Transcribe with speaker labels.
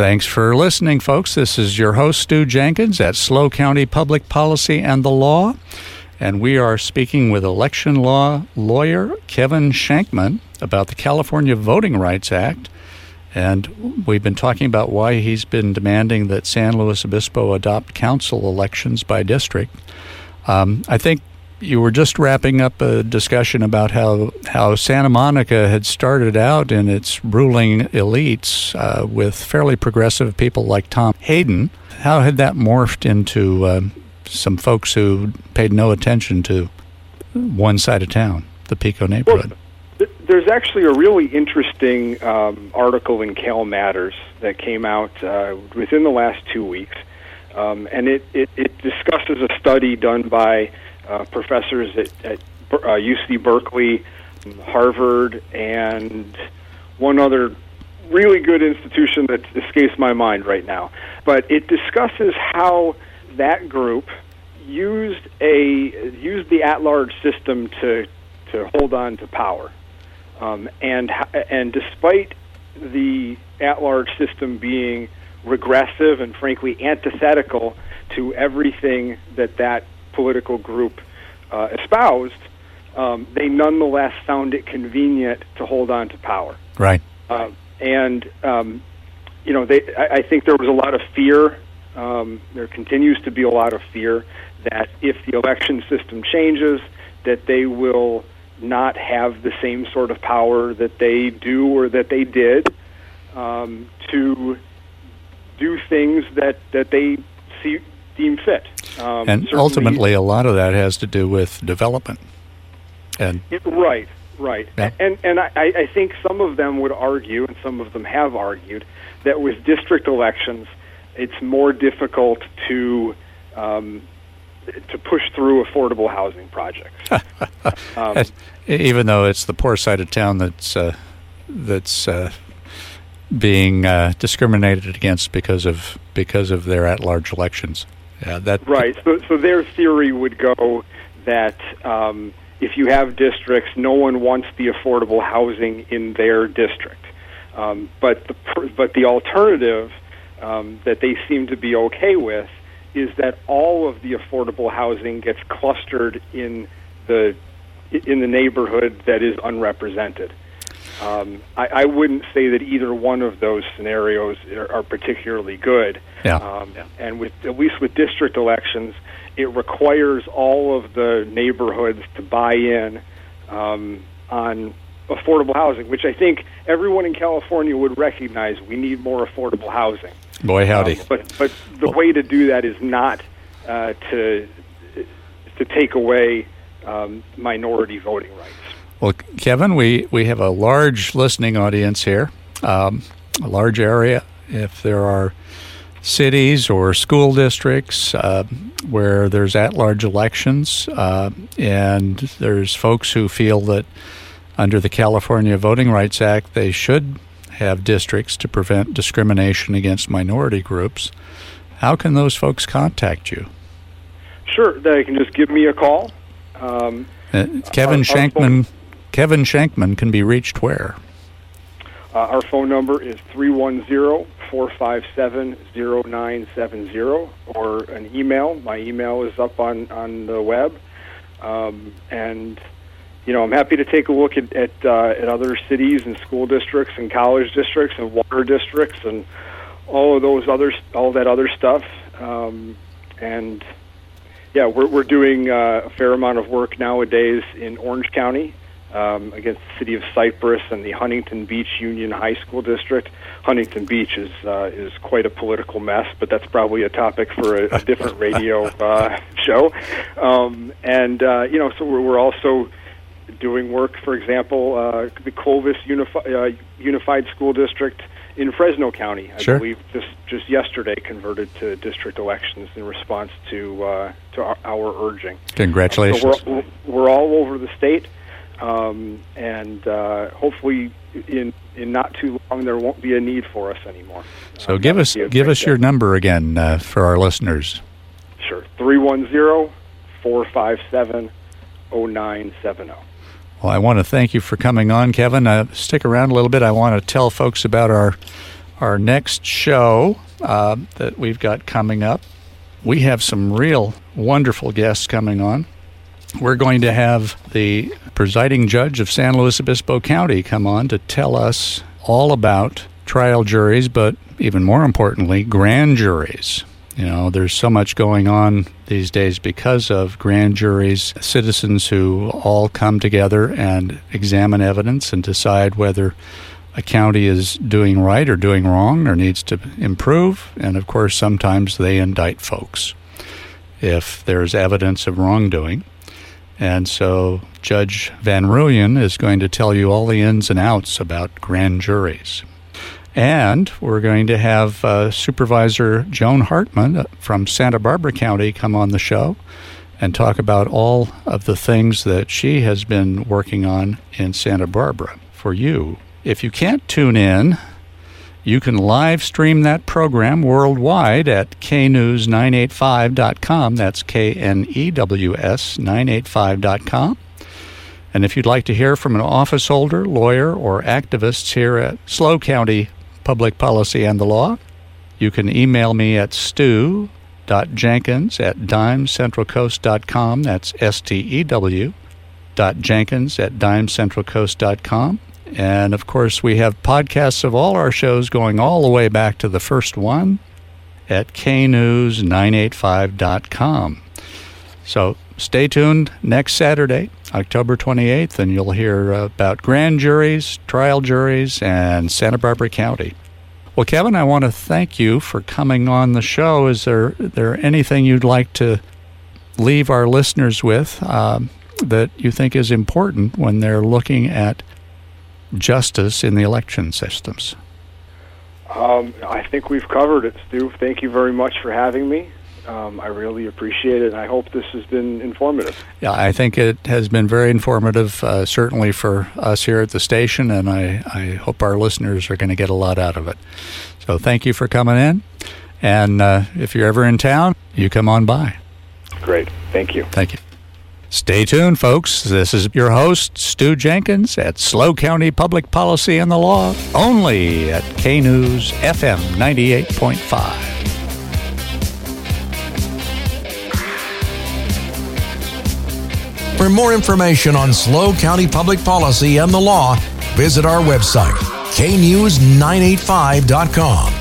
Speaker 1: Thanks for listening, folks. This is your host, Stew Jenkins at SLO County Public Policy and the Law. And we are speaking with election law lawyer Kevin Shenkman about the California Voting Rights Act. And we've been talking about why he's been demanding that San Luis Obispo adopt council elections by district. Um, I think you were just wrapping up a discussion about how, how Santa Monica had started out in its ruling elites uh, with fairly progressive people like Tom Hayden. How had that morphed into uh, some folks who paid no attention to one side of town, the Pico neighborhood?
Speaker 2: Well, there's actually a really interesting um, article in Cal Matters that came out uh, within the last two weeks. Um, and it, it, it discusses a study done by uh, professors at, at uh, UC Berkeley, Harvard, and one other really good institution that escapes my mind right now. But it discusses how that group used a used the at-large system to to hold on to power, um, and and despite the at-large system being regressive and frankly antithetical to everything that that political group uh, espoused, um, they nonetheless found it convenient to hold on to power.
Speaker 1: Right.
Speaker 2: Uh, and um, you know, they. I, I think there was a lot of fear. Um, there continues to be a lot of fear that if the election system changes, that they will not have the same sort of power that they do or that they did um, to do things that that they see deem fit.
Speaker 1: Um, and ultimately, a lot of that has to do with development. And
Speaker 2: it, right, right. Yeah. And and I, I think some of them would argue, and some of them have argued, that with district elections, it's more difficult to um, to push through affordable housing projects.
Speaker 1: um, Even though it's the poor side of town that's uh, that's uh, being uh, discriminated against because of because of their at-large elections.
Speaker 2: Yeah, that right. So, so their theory would go that um, if you have districts, no one wants the affordable housing in their district. Um, but the but the alternative um, that they seem to be okay with is that all of the affordable housing gets clustered in the in the neighborhood that is unrepresented. Um, I, I wouldn't say that either one of those scenarios are, are particularly good.
Speaker 1: Yeah. Um,
Speaker 2: yeah. And with at least with district elections, it requires all of the neighborhoods to buy in um, on affordable housing, which I think everyone in California would recognize. We need more affordable housing.
Speaker 1: Boy, howdy!
Speaker 2: Um, but but the well, way to do that is not uh, to to take away um, minority voting rights.
Speaker 1: Well, Kevin, we, we have a large listening audience here, um, a large area. If there are cities or school districts uh, where there's at large elections, uh, and there's folks who feel that under the California Voting Rights Act they should have districts to prevent discrimination against minority groups, how can those folks contact you?
Speaker 2: Sure, they can just give me a call. Um,
Speaker 1: uh, Kevin Shenkman. Kevin Shenkman can be reached where?
Speaker 2: Uh, our phone number is 310 457 0970 or an email. My email is up on, on the web. Um, and, you know, I'm happy to take a look at, at, uh, at other cities and school districts and college districts and water districts and all of those other, all that other stuff. Um, and, yeah, we're, we're doing uh, a fair amount of work nowadays in Orange County um, against the city of Cypress and the Huntington Beach Union High School District. Huntington Beach is uh, is quite a political mess, but that's probably a topic for a, a different radio uh, show. Um, and uh, you know, so we're, we're also doing work, for example, uh, the Clovis Unifi- uh, Unified School District in Fresno County. I
Speaker 1: sure.
Speaker 2: believe just just yesterday converted to district elections in response to uh, to our, our urging.
Speaker 1: Congratulations.
Speaker 2: So we're, we're all over the state um, and uh, hopefully in in not too long there won't be a need for us anymore.
Speaker 1: So give us give us day. your number again uh, for our listeners.
Speaker 2: Sure, 310-457-0970.
Speaker 1: Well, I want to thank you for coming on, Kevin. Uh, stick around a little bit. I want to tell folks about our our next show uh, that we've got coming up, we have some real wonderful guests coming on. We're going to have the presiding judge of San Luis Obispo County come on to tell us all about trial juries, but even more importantly, grand juries. You know, there's so much going on these days because of grand juries, citizens who all come together and examine evidence and decide whether a county is doing right or doing wrong or needs to improve. And of course, sometimes they indict folks if there's evidence of wrongdoing. And so Judge Van Rooyen is going to tell you all the ins and outs about grand juries. And we're going to have uh, Supervisor Joan Hartmann uh, from Santa Barbara County come on the show and talk about all of the things that she has been working on in Santa Barbara for you. If you can't tune in, you can live stream that program worldwide at knews985.com. That's K N E W S 985.com. And if you'd like to hear from an office holder, lawyer, or activists here at SLO County Public Policy and the Law, you can email me at stew.jenkins at dimecentralcoast.com. That's S T E W dot Jenkins at dimecentralcoast.com. And of course, we have podcasts of all our shows going all the way back to the first one at knews985.com. So stay tuned next Saturday, October 28th, and you'll hear about grand juries, trial juries, and Santa Barbara County. Well, Kevin, I want to thank you for coming on the show. Is there there anything you'd like to leave our listeners with um, that you think is important when they're looking at justice in the election systems?
Speaker 2: Um, I think we've covered it, Stew. Thank you very much for having me. Um, I really appreciate it, and I hope this has been informative.
Speaker 1: Yeah, I think it has been very informative, uh, certainly for us here at the station, and I, I hope our listeners are going to get a lot out of it. So thank you for coming in, and uh, if you're ever in town, you come on by.
Speaker 2: Great. Thank you.
Speaker 1: Thank you. Stay tuned, folks. This is your host, Stew Jenkins at SLO County Public Policy and the Law, only at K News FM 98.5.
Speaker 3: For more information on SLO County Public Policy and the Law, visit our website, knews985.com.